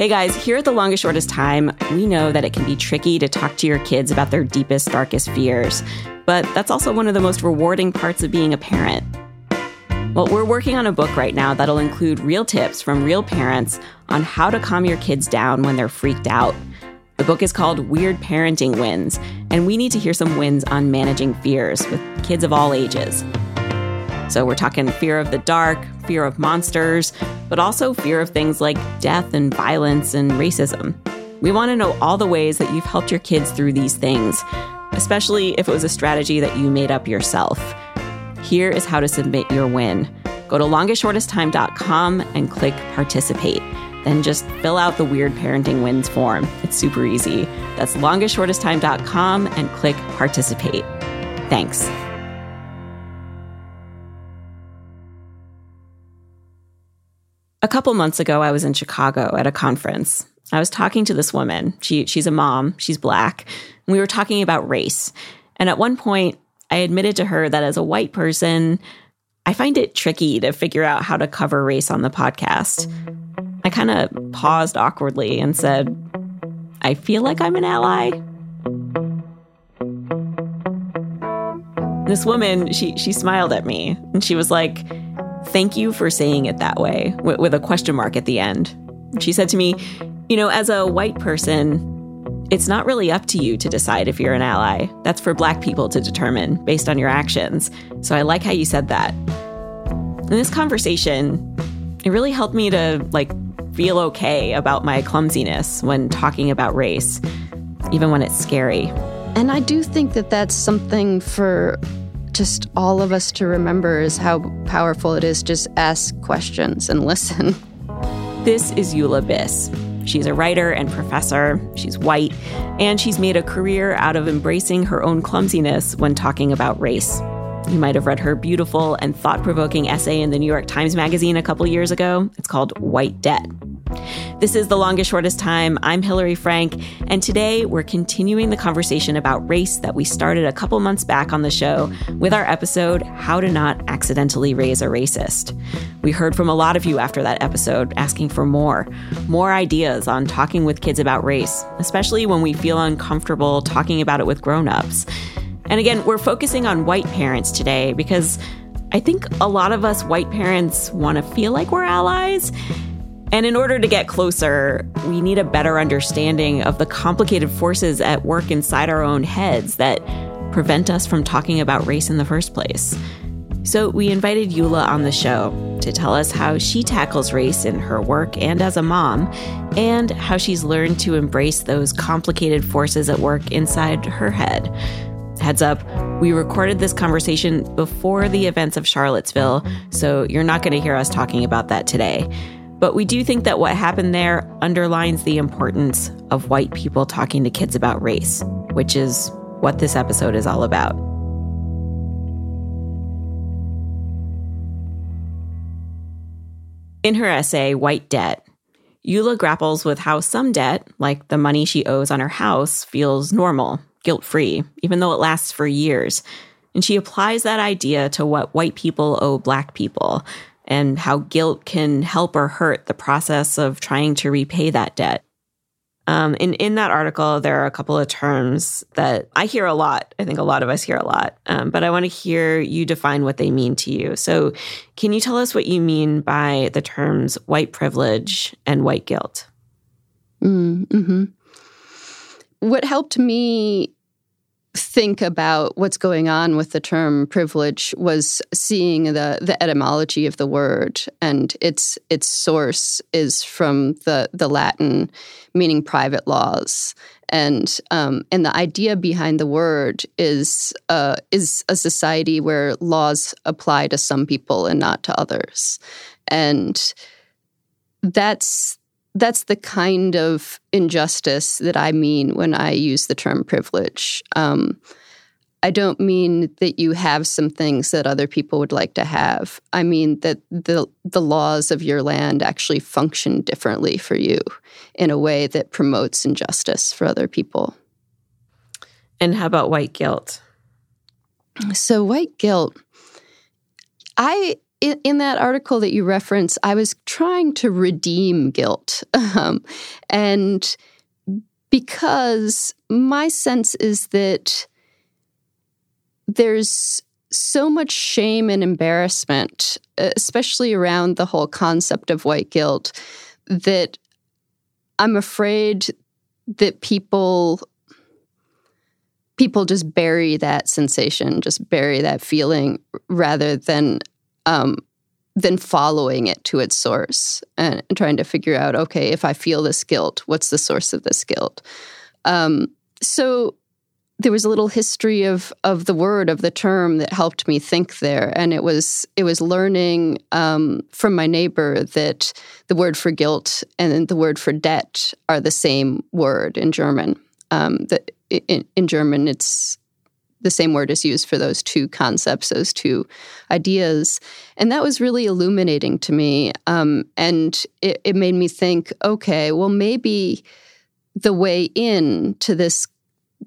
Hey guys, here at The Longest Shortest Time, we know that it can be tricky to talk to your kids about their deepest, darkest fears. But that's also one of the most rewarding parts of being a parent. Well, we're working on a book right now that'll include real tips from real parents on how to calm your kids down when they're freaked out. The book is called Weird Parenting Wins, and we need to hear some wins on managing fears with kids of all ages. So we're talking fear of the dark, fear of monsters, but also fear of things like death and violence and racism. We want to know all the ways that you've helped your kids through these things, especially if it was a strategy that you made up yourself. Here is how to submit your win. Go to longestshortesttime.com and click participate. Then just fill out the Weird Parenting Wins form. It's super easy. That's longestshortesttime.com and click participate. Thanks. A couple months ago, I was in Chicago at a conference. I was talking to this woman. She, she's a mom, she's black. We were talking about race. And at one point, I admitted to her that as a white person, I find it tricky to figure out how to cover race on the podcast. I kind of paused awkwardly and said, I feel like I'm an ally. This woman, she she smiled at me and she was like, Thank you for saying it that way, with, a question mark at the end. She said to me, You know, as a white person, it's not really up to you to decide if you're an ally. That's for black people to determine based on your actions. So I like how you said that. In this conversation, it really helped me to like feel okay about my clumsiness when talking about race, even when it's scary. And I do think that that's something for just all of us to remember is how powerful it is just ask questions and listen. This is Eula Biss. She's a writer and professor. She's white, and she's made a career out of embracing her own clumsiness when talking about race. You might have read her beautiful and thought provoking essay in the New York Times Magazine a couple years ago. It's called White Debt. This is The Longest Shortest Time. I'm Hillary Frank, and today we're continuing the conversation about race that we started a couple months back on the show with our episode, How to Not Accidentally Raise a Racist. We heard from a lot of you after that episode asking for more, more ideas on talking with kids about race, especially when we feel uncomfortable talking about it with grown-ups. And again, we're focusing on white parents today because I think a lot of us white parents want to feel like we're allies. And in order to get closer, we need a better understanding of the complicated forces at work inside our own heads that prevent us from talking about race in the first place. So we invited Eula on the show to tell us how she tackles race in her work and as a mom, and how she's learned to embrace those complicated forces at work inside her head. Heads up, we recorded this conversation before the events of Charlottesville, so you're not going to hear us talking about that today. But we do think that what happened there underlines the importance of white people talking to kids about race, which is what this episode is all about. In her essay, White Debt, Eula grapples with how some debt, like the money she owes on her house, feels normal, guilt free, even though it lasts for years. And she applies that idea to what white people owe black people, and how guilt can help or hurt the process of trying to repay that debt. Um, in, in that article, there are a couple of terms that I hear a lot. I think a lot of us hear a lot, um, but I want to hear you define what they mean to you. So, can you tell us what you mean by the terms white privilege and white guilt? Mm, mm-hmm. What helped me think about what's going on with the term privilege was seeing the the etymology of the word and its its source is from the the Latin meaning private laws. And um, and the idea behind the word is uh, is a society where laws apply to some people and not to others. And that's that's the kind of injustice that I mean when I use the term privilege. Um, I don't mean that you have some things that other people would like to have. I mean that the the laws of your land actually function differently for you in a way that promotes injustice for other people. And how about white guilt? So white guilt I in, in, that article that you reference, I was trying to redeem guilt. Um, and because my sense is that there's so much shame and embarrassment, especially around the whole concept of white guilt, that I'm afraid that people people just bury that sensation, just bury that feeling, rather than um, than following it to its source and trying to figure out, okay, if I feel this guilt, what's the source of this guilt? Um, so there was a little history of of the word of the term that helped me think there, and it was it was learning um, from my neighbor that the word for guilt and the word for debt are the same word in German. Um, that in, in German, it's the same word is used for those two concepts, those two ideas. And that was really illuminating to me. Um, and it, it, made me think okay, well, maybe the way in to this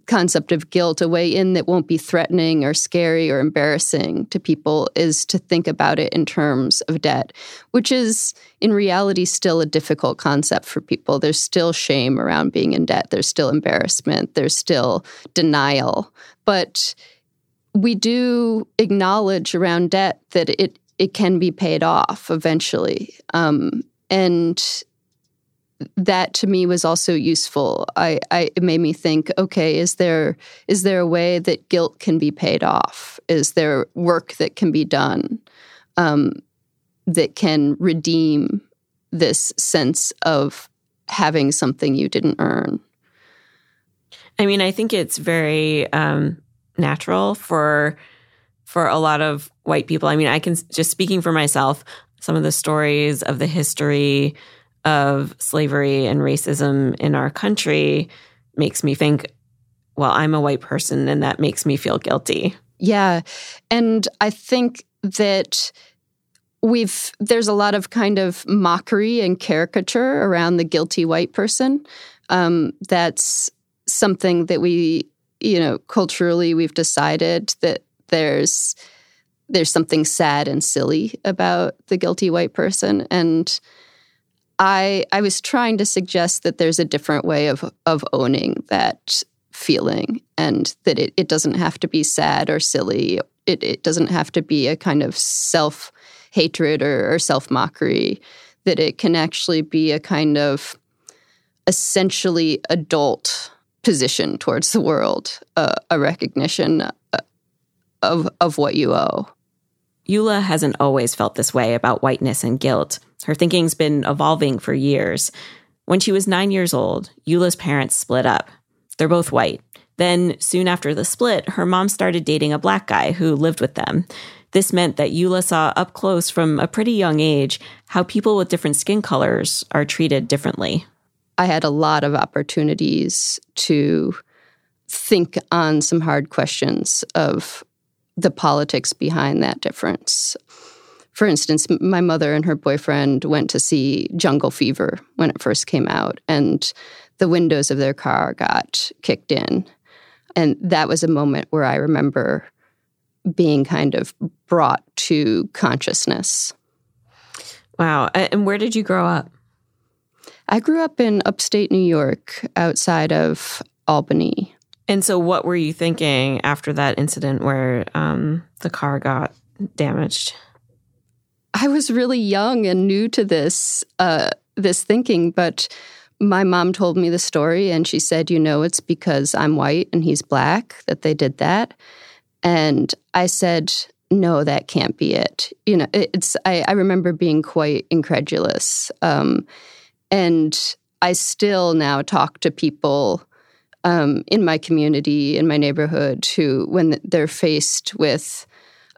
concept of guilt, a way in that won't be threatening or scary or embarrassing to people, is to think about it in terms of debt, which is in reality still a difficult concept for people. There's still shame around being in debt, there's still embarrassment, there's still denial. But we do acknowledge around debt that it it can be paid off eventually. Um, and that to me was also useful. I, I, it made me think, okay, is there is there a way that guilt can be paid off? Is there work that can be done um, that can redeem this sense of having something you didn't earn? I mean, I think it's very um, natural for for a lot of white people. I mean, I can just speaking for myself. Some of the stories of the history of slavery and racism in our country makes me think, well, I'm a white person and that makes me feel guilty. Yeah. And I think that we've there's a lot of kind of mockery and caricature around the guilty white person. Um, that's something that we, you know, culturally we've decided that there's there's something sad and silly about the guilty white person and I I was trying to suggest that there's a different way of of owning that feeling and that it, it doesn't have to be sad or silly. It it doesn't have to be a kind of self hatred or, or self mockery. That it can actually be a kind of essentially adult position towards the world, uh, a recognition uh, of of what you owe. Eula hasn't always felt this way about whiteness and guilt. Her thinking's been evolving for years. When she was nine years old, Eula's parents split up. They're both white. Then, soon after the split, her mom started dating a black guy who lived with them. This meant that Eula saw up close from a pretty young age how people with different skin colors are treated differently. I had a lot of opportunities to think on some hard questions of the politics behind that difference. For instance, my mother and her boyfriend went to see Jungle Fever when it first came out, and the windows of their car got kicked in. And that was a moment where I remember being kind of brought to consciousness. Wow. And where did you grow up? I grew up in upstate New York outside of Albany. And so, what were you thinking after that incident where um, the car got damaged? I was really young and new to this uh, this thinking, but my mom told me the story, and she said, "You know, it's because I'm white and he's black that they did that." And I said, "No, that can't be it." You know, it's. I, I remember being quite incredulous, um, and I still now talk to people um, in my community, in my neighborhood, who, when they're faced with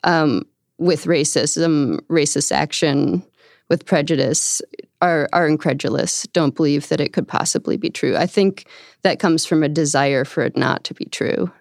um, with racism, racist action, with prejudice, are are incredulous, don't believe that it could possibly be true. I think that comes from a desire for it not to be true.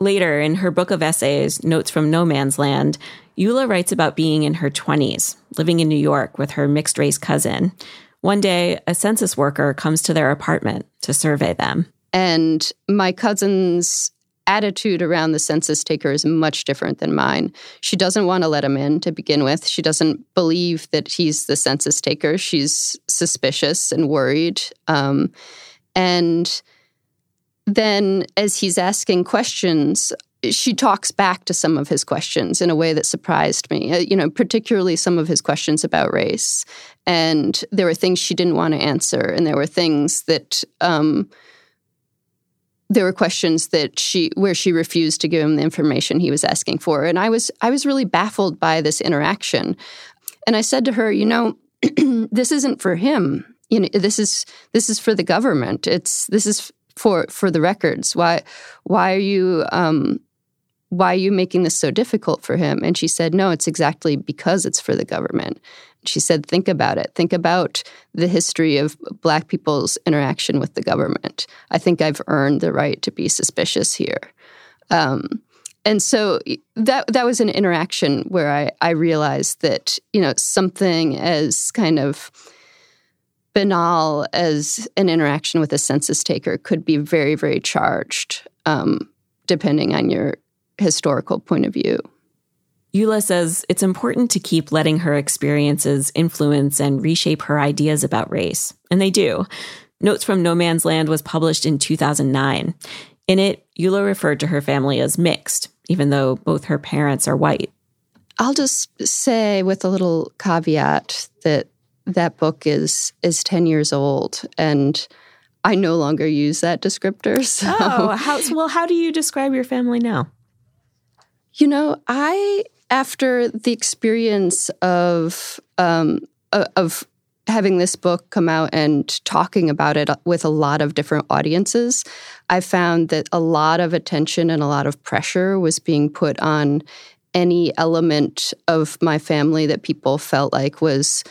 Later, in her book of essays, Notes from No Man's Land, Eula writes about being in her 20s, living in New York with her mixed race cousin. One day, a census worker comes to their apartment to survey them. And my cousins attitude around the census taker is much different than mine. She doesn't want to let him in to begin with. She doesn't believe that he's the census taker. She's suspicious and worried. Um, and then, as he's asking questions, she talks back to some of his questions in a way that surprised me. Uh, you know, particularly some of his questions about race. And there were things she didn't want to answer, and there were things that um, there were questions that she where she refused to give him the information he was asking for. And i was i was really baffled by this interaction. And i said to her you know this isn't for him. You know this is this is for the government. It's this is for for the records. Why why are you um why are you making this so difficult for him and she said no it's exactly because it's for the government she said, think about it. Think about the history of Black people's interaction with the government. I think I've earned the right to be suspicious here. Um, and so that that was an interaction where I, I realized that you know something as kind of banal as an interaction with a census taker could be very very charged um, depending on your historical point of view. Eula says it's important to keep letting her experiences influence and reshape her ideas about race. And they do. Notes from No Man's Land was published in 2009. In it, Eula referred to her family as mixed, even though both her parents are white. I'll just say with a little caveat that that book is is 10 years old and I no longer use that descriptor. So. Oh, how, well, how do you describe your family now? You know, I after the experience of um, of having this book come out and talking about it with a lot of different audiences, I found that a lot of attention and a lot of pressure was being put on any element of my family that people felt like was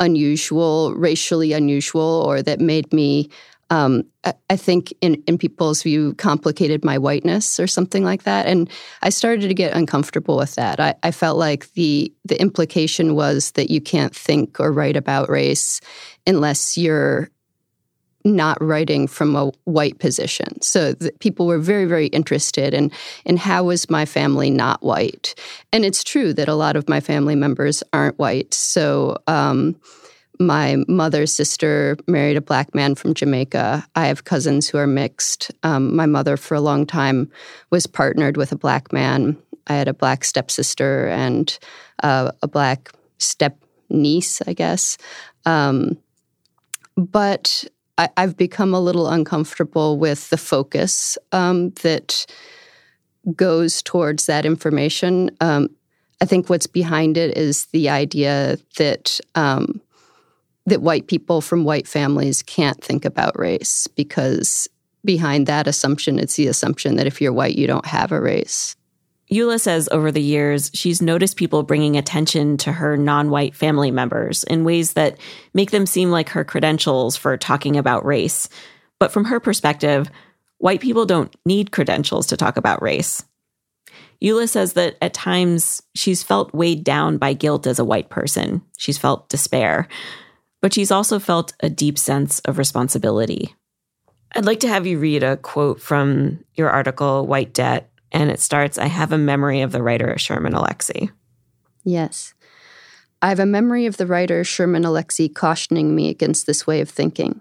unusual, racially unusual, or that made me um, I think in, in people's view, complicated my whiteness or something like that. And I started to get uncomfortable with that. I, I, felt like the the implication was that you can't think or write about race unless you're not writing from a white position. So people were very, very interested in in how was my family not white. And it's true that a lot of my family members aren't white. So um, my mother's sister married a black man from Jamaica. I have cousins who are mixed. Um, my mother, for a long time, was partnered with a black man. I had a black stepsister and uh, a black step niece, I guess. Um, but I, have become a little uncomfortable with the focus um, that goes towards that information. Um, I think what's behind it is the idea that um, that white people from white families can't think about race because behind that assumption, it's the assumption that if you're white, you don't have a race. Eula says over the years, she's noticed people bringing attention to her non white family members in ways that make them seem like her credentials for talking about race. But from her perspective, white people don't need credentials to talk about race. Eula says that at times she's felt weighed down by guilt as a white person. She's felt despair but she's also felt a deep sense of responsibility. I'd like to have you read a quote from your article, White Debt, and it starts I have a memory of the writer Sherman Alexie. Yes. I have a memory of the writer Sherman Alexie cautioning me against this way of thinking.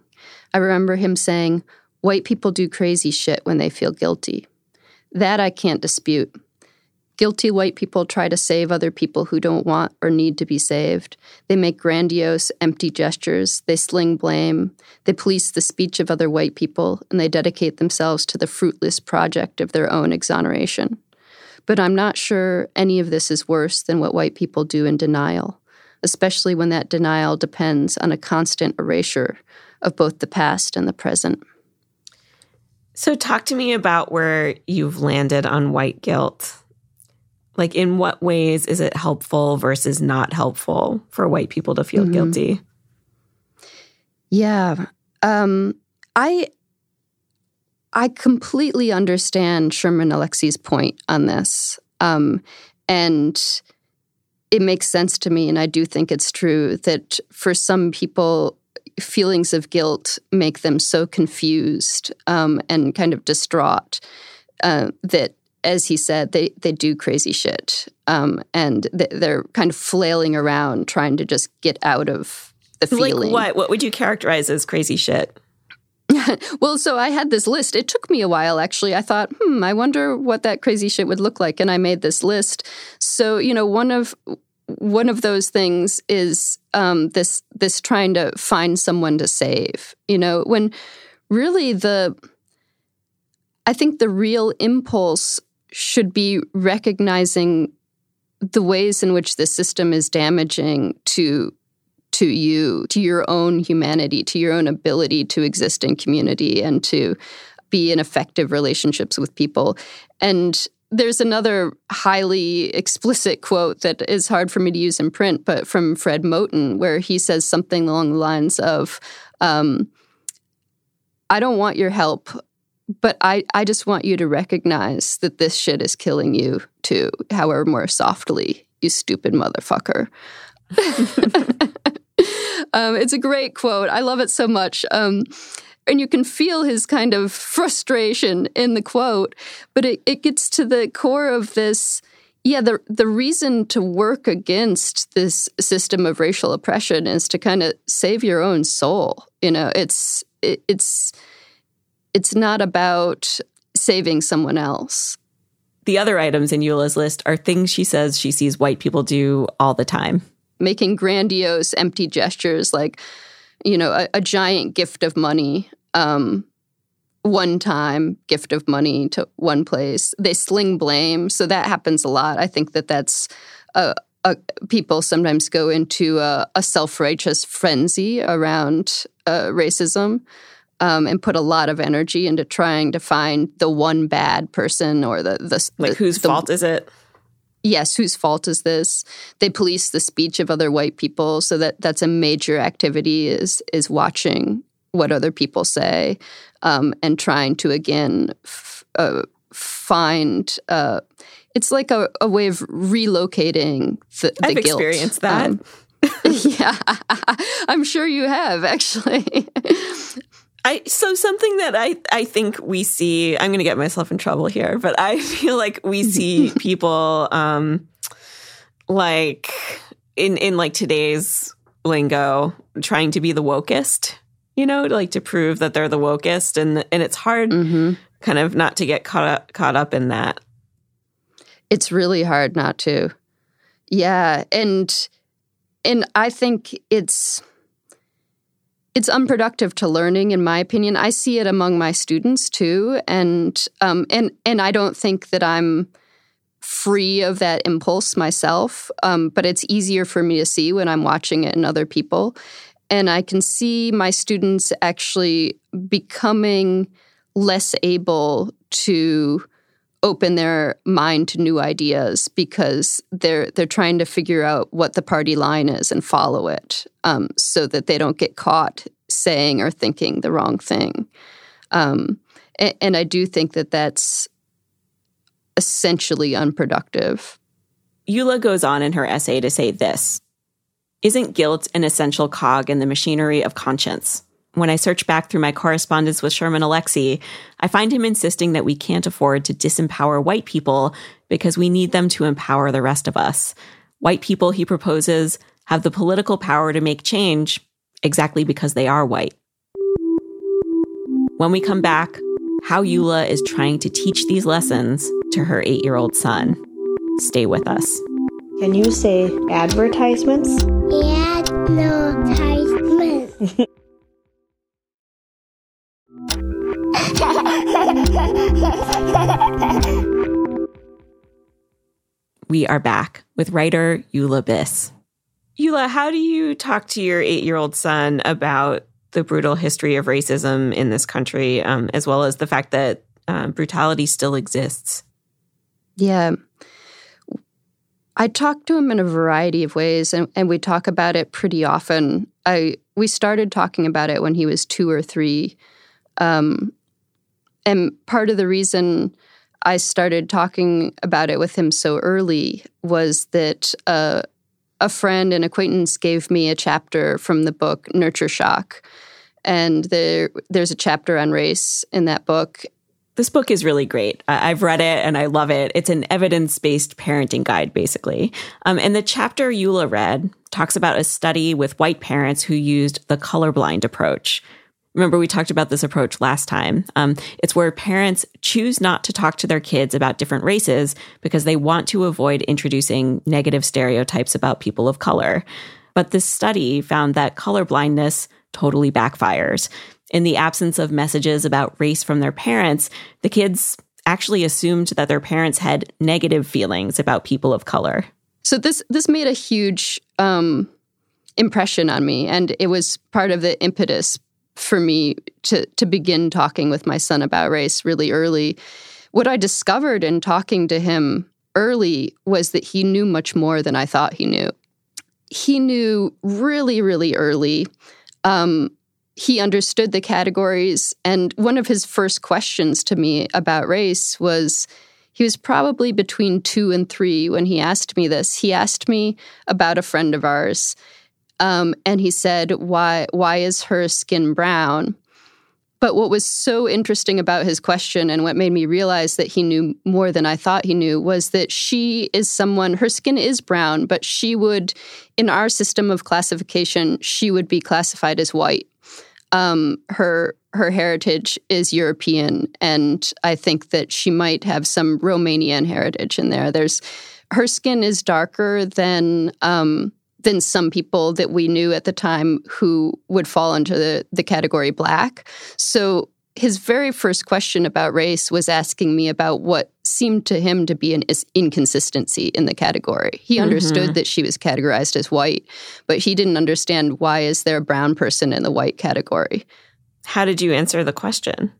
I remember him saying, White people do crazy shit when they feel guilty. That I can't dispute. Guilty white people try to save other people who don't want or need to be saved. They make grandiose, empty gestures. They sling blame. They police the speech of other white people, and they dedicate themselves to the fruitless project of their own exoneration. But I'm not sure any of this is worse than what white people do in denial, especially when that denial depends on a constant erasure of both the past and the present. So, talk to me about where you've landed on white guilt. Like, in what ways is it helpful versus not helpful for white people to feel mm-hmm. guilty? Yeah. Um, I I completely understand Sherman Alexie's point on this. Um, and it makes sense to me. And I do think it's true that for some people, feelings of guilt make them so confused um, and kind of distraught uh, that as he said, they they do crazy shit, um, and they're kind of flailing around trying to just get out of the feeling. Like what? What would you characterize as crazy shit? well, so I had this list. It took me a while, actually. I thought, hmm, I wonder what that crazy shit would look like, and I made this list. So, you know, one of one of those things is um, this this trying to find someone to save. You know, when really the I think the real impulse should be recognizing the ways in which the system is damaging to to you, to your own humanity, to your own ability to exist in community and to be in effective relationships with people. And there's another highly explicit quote that is hard for me to use in print, but from Fred Moten, where he says something along the lines of, um, I don't want your help. But I, I just want you to recognize that this shit is killing you too, however more softly, you stupid motherfucker. um, it's a great quote. I love it so much. Um, and you can feel his kind of frustration in the quote, but it, it gets to the core of this. Yeah, the the reason to work against this system of racial oppression is to kind of save your own soul. You know, it's it, it's it's not about saving someone else. The other items in Eula's list are things she says she sees white people do all the time. Making grandiose, empty gestures like, you know, a, a giant gift of money, um, one time gift of money to one place. They sling blame. So that happens a lot. I think that that's a, a, people sometimes go into a, a self righteous frenzy around uh, racism um, and put a lot of energy into trying to find the one bad person or the the like the, whose the, fault is it? Yes, whose fault is this? They police the speech of other white people, so that that's a major activity is is watching what other people say um, and trying to again f- uh, find. Uh, it's like a, a, way of relocating the, the I've guilt. experienced that. Um, yeah, I'm sure you have actually. I so something that I I think we see I'm going to get myself in trouble here, but I feel like we see people um like in in like today's lingo trying to be the wokest, you know, like to prove that they're the wokest and and it's hard mm-hmm. kind of not to get caught up, caught up in that. It's really hard not to. Yeah, and and I think it's it's unproductive to learning in my opinion. I see it among my students too and um, and and i don't think that i'm free of that impulse myself um, but it's easier for me to see when i'm watching it in other people. And i can see my students actually becoming less able to open their mind to new ideas because they're they're trying to figure out what the party line is and follow it, um, so that they don't get caught saying or thinking the wrong thing. Um, and, and I do think that that's essentially unproductive. Eula goes on in her essay to say this Isn't guilt an essential cog in the machinery of conscience? When I search back through my correspondence with Sherman Alexie, I find him insisting that we can't afford to disempower white people because we need them to empower the rest of us. White people, he proposes, have the political power to make change exactly because they are white. When we come back, how Eula is trying to teach these lessons to her eight year old son. Stay with us. Can you say advertisements? Advertisements. We are back with writer Eula Biss. Eula, how do you talk to your eight year old son about the brutal history of racism in this country, um, as well as the fact that um, brutality still exists? Yeah. I talk to him in a variety of ways, and, and we talk about it pretty often. I we started talking about it when he was two or three, um, and part of the reason I started talking about it with him so early was that uh, a friend and acquaintance gave me a chapter from the book Nurture Shock. And there, there's a chapter on race in that book. This book is really great. I've read it and I love it. It's an evidence based parenting guide, basically. Um, and the chapter Eula read talks about a study with white parents who used the colorblind approach. Remember, we talked about this approach last time. Um, it's where parents choose not to talk to their kids about different races because they want to avoid introducing negative stereotypes about people of color. But this study found that colorblindness totally backfires. In the absence of messages about race from their parents, the kids actually assumed that their parents had negative feelings about people of color. So this this made a huge um, impression on me, and it was part of the impetus for me to to begin talking with my son about race really early. What I discovered in talking to him early was that he knew much more than I thought he knew. He knew really, really early. Um, he understood the categories, and one of his first questions to me about race was. He was probably between two and three when he asked me this. He asked me about a friend of ours um, and he said, "Why? Why is her skin brown?" But what was so interesting about his question and what made me realize that he knew more than I thought he knew was that she is someone, her skin is brown, but she would, in our system of classification, she would be classified as white. Um, her her heritage is European, and I think that she might have some Romanian heritage in there. There's her skin is darker than um, than some people that we knew at the time who would fall into the, the category black. So his very first question about race was asking me about what seemed to him to be an inconsistency in the category. He mm-hmm. understood that she was categorized as white, but he didn't understand why is there a brown person in the white category. How did you answer the question?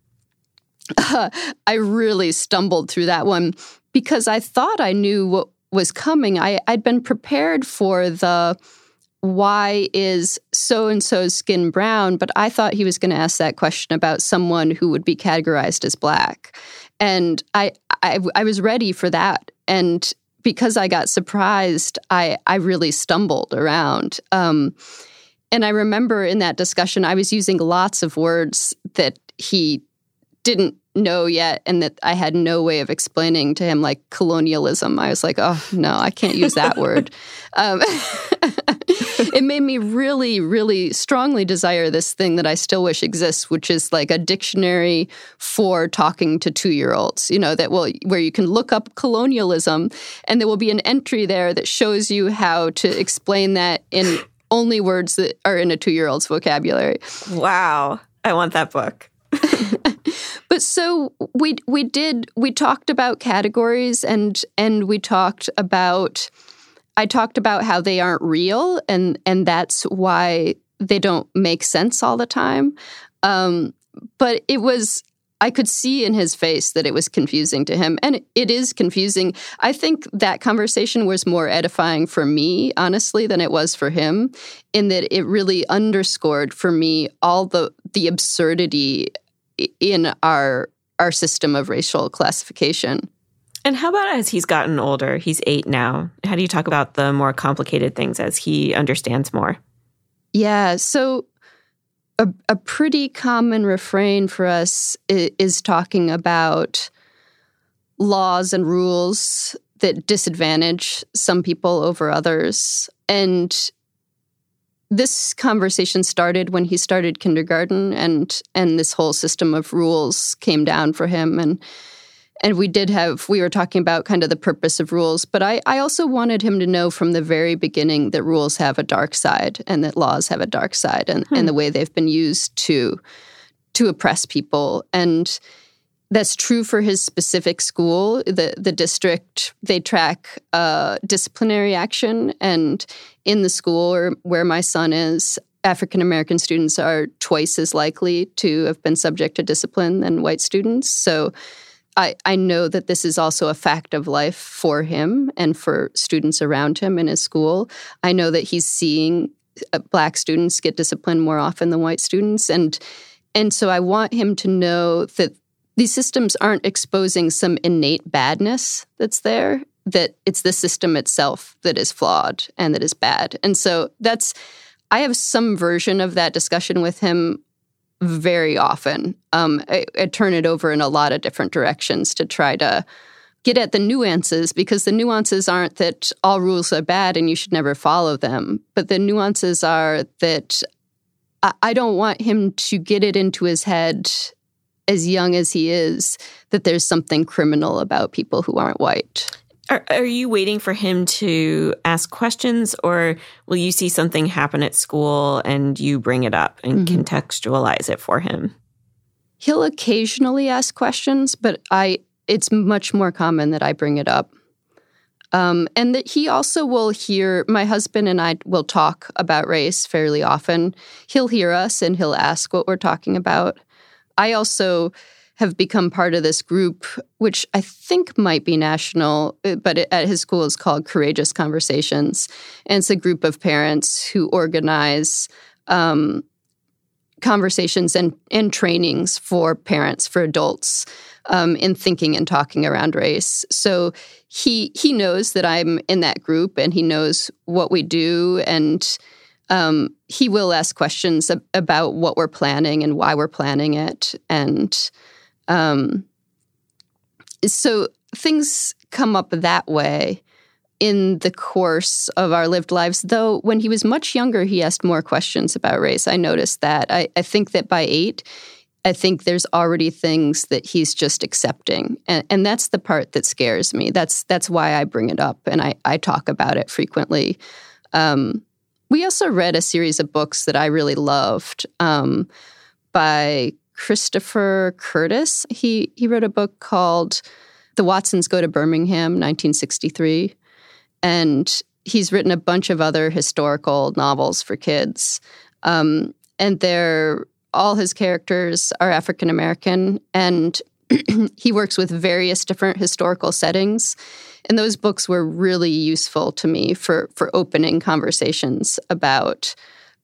Uh, I really stumbled through that one because I thought I knew what was coming, I, I'd been prepared for the why is so and so's skin brown? But I thought he was going to ask that question about someone who would be categorized as black. And I, I, I was ready for that. And because I got surprised, I, I really stumbled around. Um, and I remember in that discussion, I was using lots of words that he didn't know yet and that I had no way of explaining to him like colonialism. I was like, oh no, I can't use that word. Um, it made me really, really strongly desire this thing that I still wish exists, which is like a dictionary for talking to two year olds, you know, that will, where you can look up colonialism and there will be an entry there that shows you how to explain that in only words that are in a two year old's vocabulary. Wow. I want that book. but so we we did we talked about categories and and we talked about I talked about how they aren't real and and that's why they don't make sense all the time. Um, but it was I could see in his face that it was confusing to him. And it is confusing. I think that conversation was more edifying for me, honestly, than it was for him, in that it really underscored for me all the the absurdity in our our system of racial classification. And how about as he's gotten older? He's eight now. How do you talk about the more complicated things as he understands more? Yeah. So, a, a pretty common refrain for us is, is talking about laws and rules that disadvantage some people over others. And this conversation started when he started kindergarten and and this whole system of rules came down for him and and we did have we were talking about kind of the purpose of rules but I, I also wanted him to know from the very beginning that rules have a dark side and that laws have a dark side and, hmm. and the way they've been used to to oppress people and that's true for his specific school. The the district they track uh, disciplinary action, and in the school where, where my son is, African American students are twice as likely to have been subject to discipline than white students. So. I, I know that this is also a fact of life for him and for students around him in his school. I know that he's seeing uh, black students get disciplined more often than white students, and and so I want him to know that these systems aren't exposing some innate badness that's there, that it's the system itself that is flawed and that is bad. And so that's, I have some version of that discussion with him very often. Um, I, I turn it over in a lot of different directions to try to get at the nuances because the nuances aren't that all rules are bad and you should never follow them, but the nuances are that I, I don't want him to get it into his head as young as he is that there's something criminal about people who aren't white. Are, are, you waiting for him to ask questions, or will you see something happen at school and you bring it up and mm-hmm. contextualize it for him? He'll occasionally ask questions, but I it's much more common that I bring it up. Um, and that he also will hear my husband and I will talk about race fairly often. He'll hear us and he'll ask what we're talking about. I also have become part of this group, which I think might be national, uh, but at his school is called Courageous Conversations. And it's a group of parents who organize um, conversations and, and trainings for parents, for adults um, in thinking and talking around race. So he he knows that I'm in that group and he knows what we do and um, he will ask questions ab- about what we're planning and why we're planning it and um, so things come up that way in the course of our lived lives. Though when he was much younger, he asked more questions about race. I noticed that. I, I think that by eight, I think there's already things that he's just accepting. And, and that's the part that scares me. That's that's why I bring it up and I, I talk about it frequently. Um, we also read a series of books that I really loved um, by Christopher Curtis. He he wrote a book called The Watsons Go to Birmingham, 1963. And he's written a bunch of other historical novels for kids. Um, and they're all his characters are African American, and he works with various different historical settings. And those books were really useful to me for for opening conversations about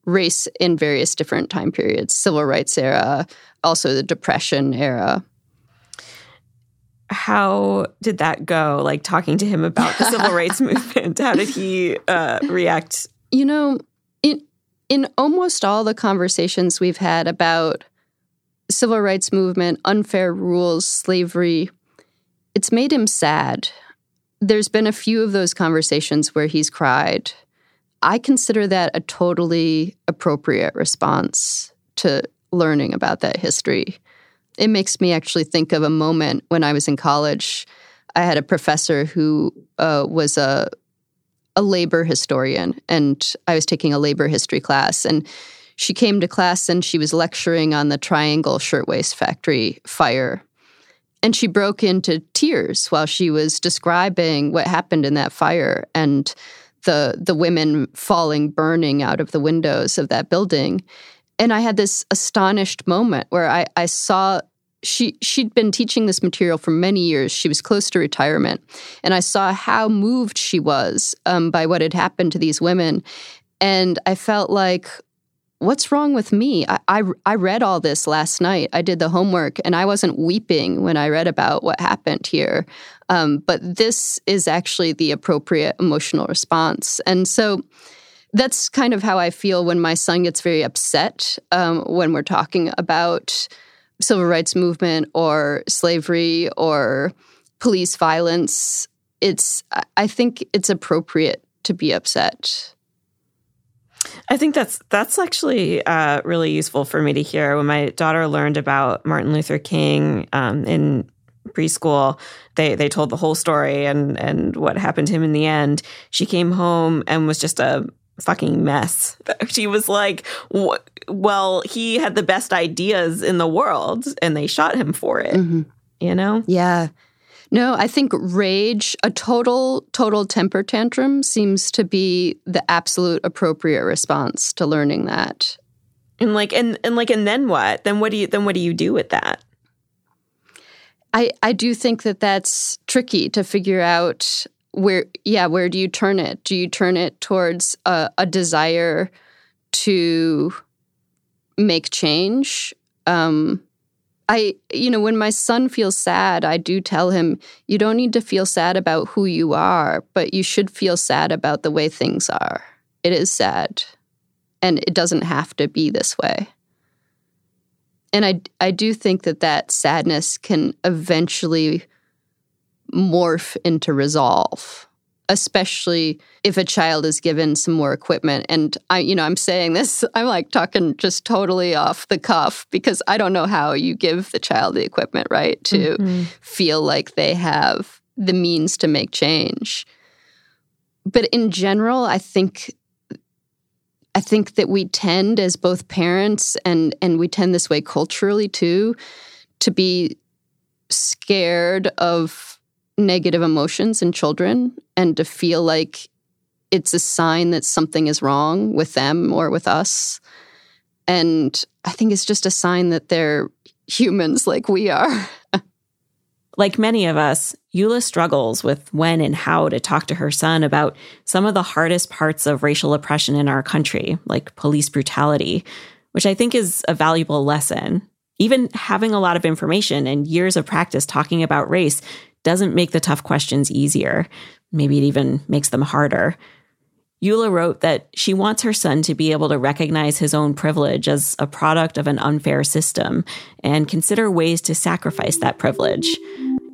race in various different time periods, civil rights era, also the Depression era. How did that go? Like talking to him about the civil rights movement, how did he uh, react? You know, in in almost all the conversations we've had about civil rights movement, unfair rules, slavery, it's made him sad. There's been a few of those conversations where he's cried. I consider that a totally appropriate response to learning about that history. It makes me actually think of a moment when I was in college. I had a professor who uh, was a a labor historian, and I was taking a labor history class. And she came to class and she was lecturing on the Triangle Shirtwaist Factory fire. And she broke into tears while she was describing what happened in that fire and the the women falling burning out of the windows of that building. And I had this astonished moment where I, I saw she she'd been teaching this material for many years. She was close to retirement, and I saw how moved she was um, by what had happened to these women, and I felt like, what's wrong with me? I, I, I read all this last night. I did the homework, and I wasn't weeping when I read about what happened here. Um, but this is actually the appropriate emotional response, and so that's kind of how I feel when my son gets very upset um, when we're talking about civil rights movement or slavery or police violence. It's I think it's appropriate to be upset. I think that's that's actually uh, really useful for me to hear. When my daughter learned about Martin Luther King um, in preschool, they they told the whole story and and what happened to him in the end. She came home and was just a fucking mess. She was like, well, he had the best ideas in the world and they shot him for it. Mm-hmm. You know? Yeah. No, I think rage, a total, total temper tantrum seems to be the absolute appropriate response to learning that. And like, and, and like, and then what? Then what do you, then what do you do with that? I, I do think that that's tricky to figure out where yeah where do you turn it? Do you turn it towards a, a desire to make change? Um i you know when my son feels sad i do tell him you don't need to feel sad about who you are but you should feel sad about the way things are. It is sad and it doesn't have to be this way. And I I do think that that sadness can eventually morph into resolve especially if a child is given some more equipment and i you know i'm saying this i'm like talking just totally off the cuff because i don't know how you give the child the equipment right to mm-hmm. feel like they have the means to make change but in general i think I think that we tend as both parents and and we tend this way culturally too to be scared of negative emotions in children and to feel like it's a sign that something is wrong with them or with us. And I think it's just a sign that they're humans like we are. like many of us, Eula struggles with when and how to talk to her son about some of the hardest parts of racial oppression in our country, like police brutality, which I think is a valuable lesson. Even having a lot of information and years of practice talking about race doesn't make the tough questions easier. Maybe it even makes them harder. Eula wrote that she wants her son to be able to recognize his own privilege as a product of an unfair system and consider ways to sacrifice that privilege.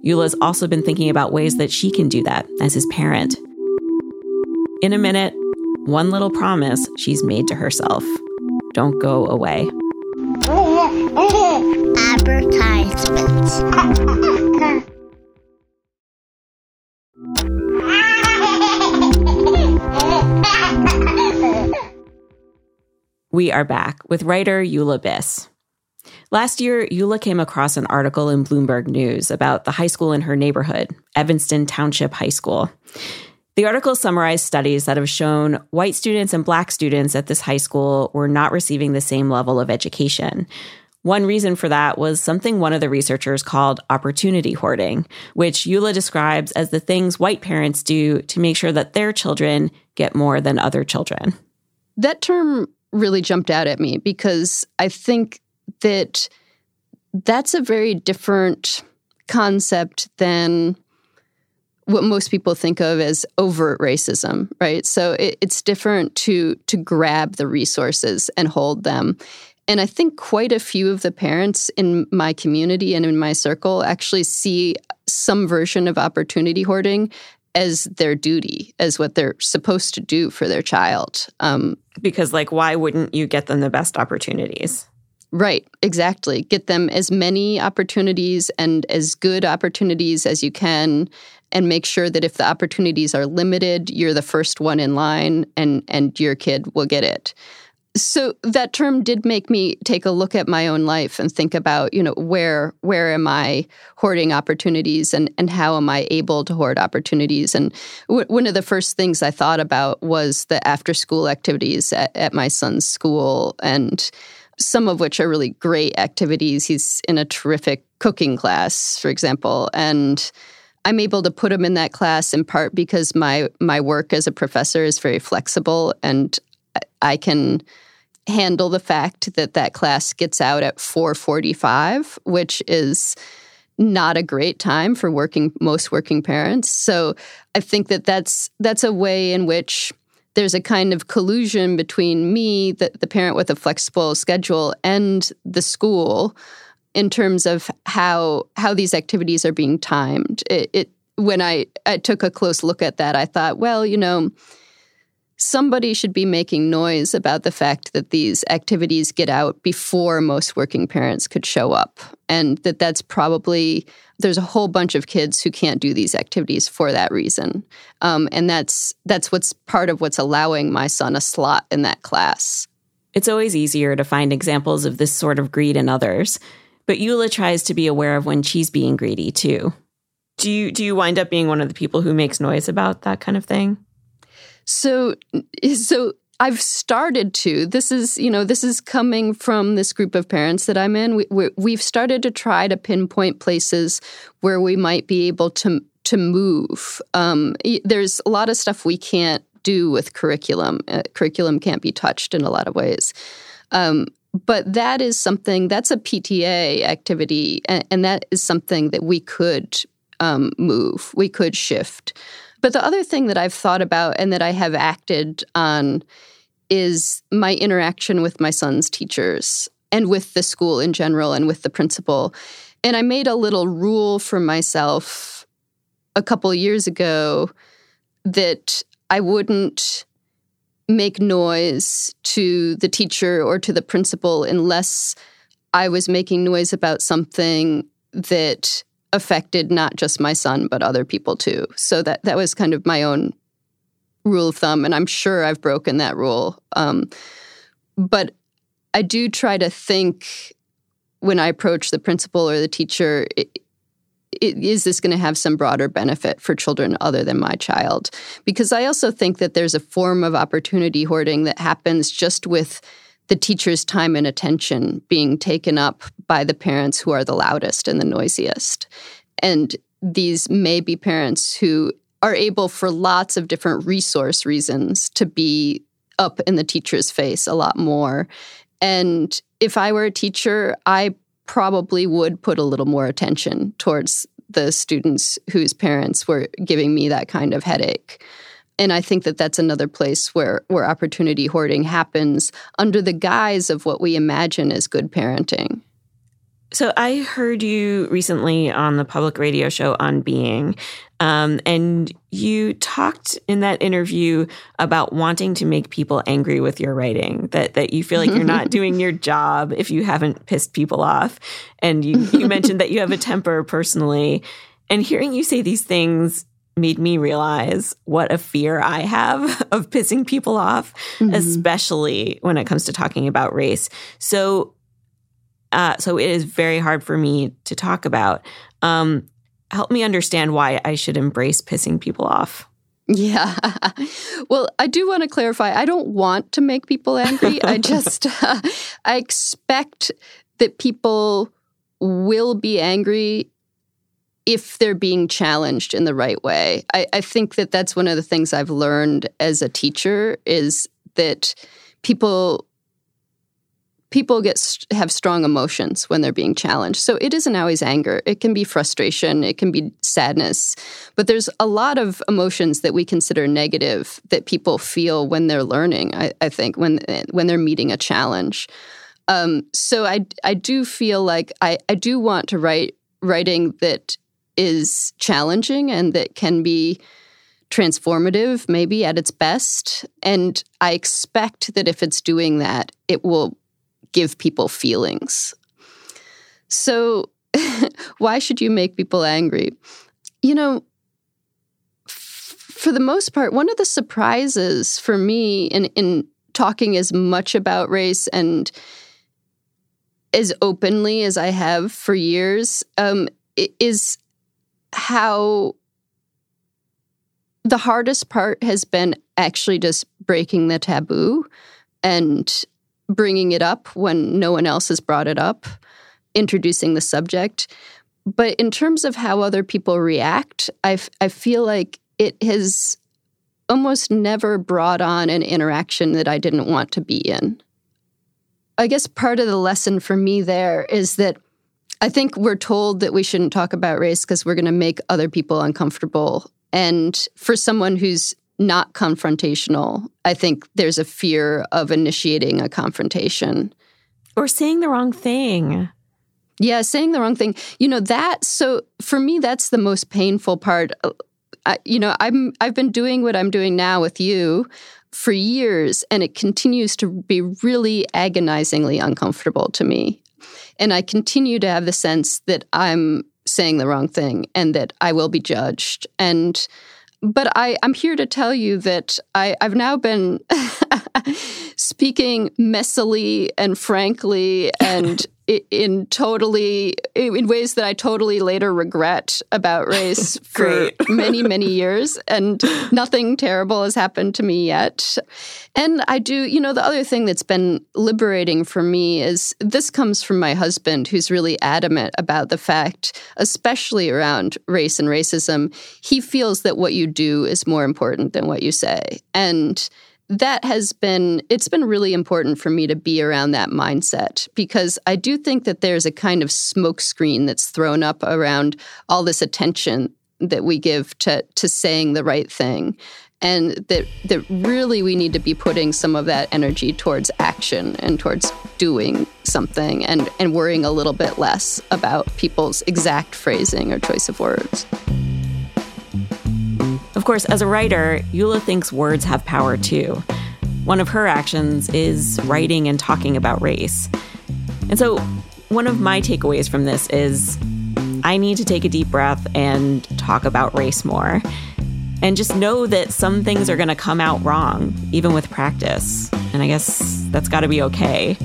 Eula's also been thinking about ways that she can do that as his parent. In a minute, one little promise she's made to herself don't go away. Advertisements. We are back with writer Eula Biss. Last year, Eula came across an article in Bloomberg News about the high school in her neighborhood, Evanston Township High School. The article summarized studies that have shown white students and black students at this high school were not receiving the same level of education. One reason for that was something one of the researchers called opportunity hoarding, which Eula describes as the things white parents do to make sure that their children get more than other children. That term really jumped out at me because I think that that's a very different concept than what most people think of as overt racism, right? So it, it's different to to grab the resources and hold them. And I think quite a few of the parents in my community and in my circle actually see some version of opportunity hoarding as their duty, as what they're supposed to do for their child. Um, because, like, why wouldn't you get them the best opportunities? Right, exactly. Get them as many opportunities and as good opportunities as you can and make sure that if the opportunities are limited, you're the first one in line and and your kid will get it so that term did make me take a look at my own life and think about you know where where am i hoarding opportunities and and how am i able to hoard opportunities? And w- one of the first things i thought about was the after school activities at, at my son's school and some of which are really great activities. He's in a terrific cooking class for example and I'm able to put him in that class in part because my my work as a professor is very flexible and I can handle the fact that that class gets out at 4:45, which is not a great time for working most working parents. So I think that that's that's a way in which there's a kind of collusion between me, the, the parent with a flexible schedule, and the school in terms of how how these activities are being timed. It, it when I, I took a close look at that, I thought, well, you know, somebody should be making noise about the fact that these activities get out before most working parents could show up. And that that's probably there's a whole bunch of kids who can't do these activities for that reason. Um, and that's that's what's part of what's allowing my son a slot in that class. It's always easier to find examples of this sort of greed in others but eula tries to be aware of when she's being greedy too. Do you do you wind up being one of the people who makes noise about that kind of thing so, so I've started to. This is, you know, this is coming from this group of parents that I'm in. We, we've started to try to pinpoint places where we might be able to to move. Um, there's a lot of stuff we can't do with curriculum. Uh, curriculum can't be touched in a lot of ways. Um, but that is something that's a PTA activity, and, and that is something that we could um, move. We could shift. But the other thing that I've thought about and that I have acted on is my interaction with my son's teachers. and with the school in general and with the principal. And I made a little rule for myself a couple years ago that I wouldn't make noise to the teacher or to the principal unless I was making noise about something that affected not just my son but other people too. So that that was kind of my own rule of thumb, and I'm sure I've broken that rule. Um, but I do try to think when I approach the principal or the teacher. It, is this going to have some broader benefit for children other than my child? Because I also think that there's a form of opportunity hoarding that happens just with the teacher's time and attention being taken up by the parents who are the loudest and the noisiest. And these may be parents who are able, for lots of different resource reasons, to be up in the teacher's face a lot more. And if I were a teacher, I probably would put a little more attention towards the students whose parents were giving me that kind of headache. And I think that that's another place where, where opportunity hoarding happens under the guise of what we imagine as good parenting. So I heard you recently on the public radio show on Being, um, and you talked in that interview about wanting to make people angry with your writing. That that you feel like you're not doing your job if you haven't pissed people off, and you you mentioned that you have a temper personally. And hearing you say these things made me realize what a fear I have of pissing people off, mm-hmm. especially when it comes to talking about race. So uh, so it is very hard for me to talk about. Um, help me understand why I should embrace pissing people off. Yeah. Well, I do want to clarify. I don't want to make people angry. I just, uh, I expect that people will be angry if they're being challenged in the right way. I, I think that that's one of the things I've learned as a teacher is that people people get have strong emotions when they're being challenged. So it isn't always anger. It can be frustration, it can be sadness. But there's a lot of emotions that we consider negative that people feel when they're learning, I, I think, when when they're meeting a challenge. Um, so I I do feel like I, I do want to write writing that is challenging and that can be transformative, maybe at its best. And I expect that if it's doing that, it will give people feelings. So, why should you make people angry? You know, for the most part, one of the surprises for me in, in talking as much about race and as openly as I have for years um, is how the hardest part has been actually just breaking the taboo and bringing it up when no one else has brought it up, introducing the subject. But in terms of how other people react, I, I feel like it has almost never brought on an interaction that I didn't want to be in. I guess part of the lesson for me there is that I think we're told that we shouldn't talk about race because we're going to make other people uncomfortable. And for someone who's not confrontational. I think there's a fear of initiating a confrontation. Or saying the wrong thing. Yeah, saying the wrong thing. You know, that, so for me, that's the most painful part. Uh, I, you know, I'm, I've been doing what I'm doing now with you for years, and it continues to be really agonizingly uncomfortable to me. And I continue to have the sense that I'm saying the wrong thing and that I will be judged. And but I, I'm here to tell you that I, I've now been speaking messily and frankly and in totally in ways that I totally later regret about race for many many years and nothing terrible has happened to me yet. And I do, you know, the other thing that's been liberating for me is this comes from my husband who's really adamant about the fact especially around race and racism, he feels that what you do is more important than what you say. And that has been it's been really important for me to be around that mindset because I do think that there's a kind of smokescreen that's thrown up around all this attention that we give to to saying the right thing and that that really we need to be putting some of that energy towards action and towards doing something and and worrying a little bit less about people's exact phrasing or choice of words. Of course, as a writer, Eula thinks words have power too. One of her actions is writing and talking about race. And so, one of my takeaways from this is I need to take a deep breath and talk about race more. And just know that some things are going to come out wrong, even with practice. And I guess that's got to be okay.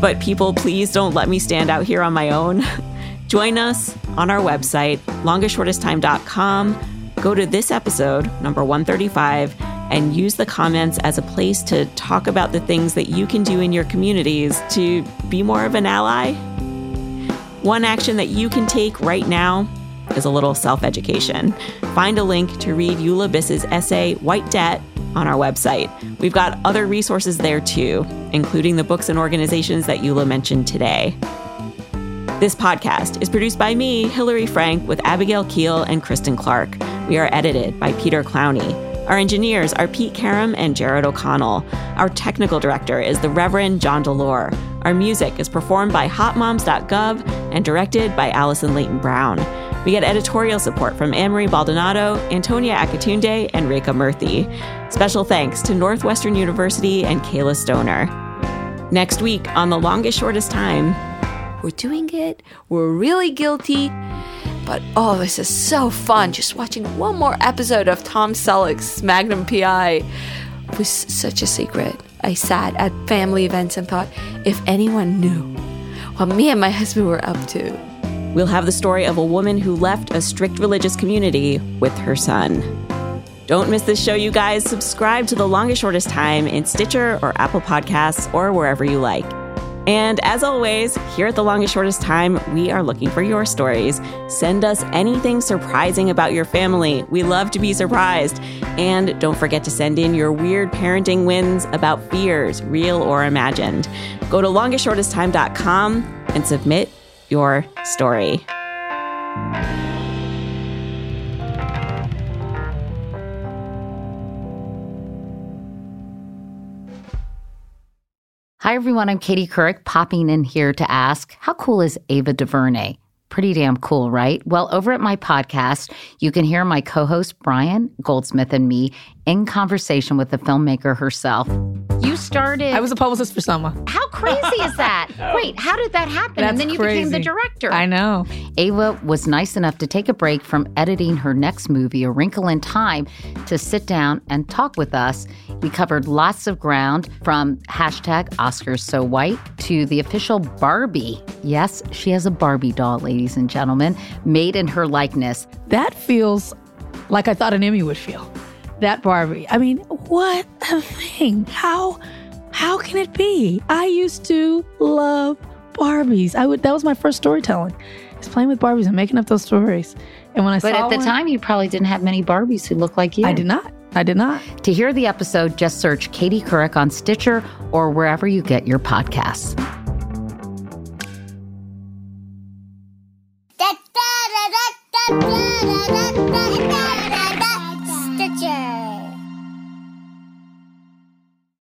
But people, please don't let me stand out here on my own. Join us on our website, longestshortesttime.com. Go to this episode, number 135, and use the comments as a place to talk about the things that you can do in your communities to be more of an ally. One action that you can take right now is a little self education. Find a link to read Eula Biss's essay, White Debt, on our website. We've got other resources there too, including the books and organizations that Eula mentioned today. This podcast is produced by me, Hillary Frank, with Abigail Keel and Kristen Clark. We are edited by Peter Clowney. Our engineers are Pete Karam and Jared O'Connell. Our technical director is the Reverend John Delore. Our music is performed by hotmoms.gov and directed by Allison Leyton Brown. We get editorial support from Amory Baldonado, Antonia Akatunde, and Rekha Murthy. Special thanks to Northwestern University and Kayla Stoner. Next week on The Longest Shortest Time, we're doing it. We're really guilty. But oh, this is so fun. Just watching one more episode of Tom Selleck's Magnum PI was such a secret. I sat at family events and thought, if anyone knew what me and my husband were up to. We'll have the story of a woman who left a strict religious community with her son. Don't miss this show, you guys. Subscribe to The Longest Shortest Time in Stitcher or Apple Podcasts or wherever you like. And as always, here at The Longest Shortest Time, we are looking for your stories. Send us anything surprising about your family. We love to be surprised. And don't forget to send in your weird parenting wins about fears, real or imagined. Go to longestshortesttime.com and submit your story. Hi, everyone. I'm Katie Couric, popping in here to ask how cool is Ava DuVernay? Pretty damn cool, right? Well, over at my podcast, you can hear my co host Brian Goldsmith and me in conversation with the filmmaker herself. You started. I was a publicist for Selma. How crazy is that? Wait, how did that happen? That's and then you crazy. became the director. I know. Ava was nice enough to take a break from editing her next movie, A Wrinkle in Time, to sit down and talk with us. We covered lots of ground from hashtag Oscars So White to the official Barbie. Yes, she has a Barbie doll, ladies and gentlemen, made in her likeness. That feels like I thought an Emmy would feel that Barbie. I mean, what a thing. How how can it be? I used to love Barbies. I would that was my first storytelling. Just playing with Barbies and making up those stories. And when I but at the one, time you probably didn't have many Barbies who looked like you. I did not. I did not. To hear the episode, just search Katie Couric on Stitcher or wherever you get your podcasts. Da, da, da,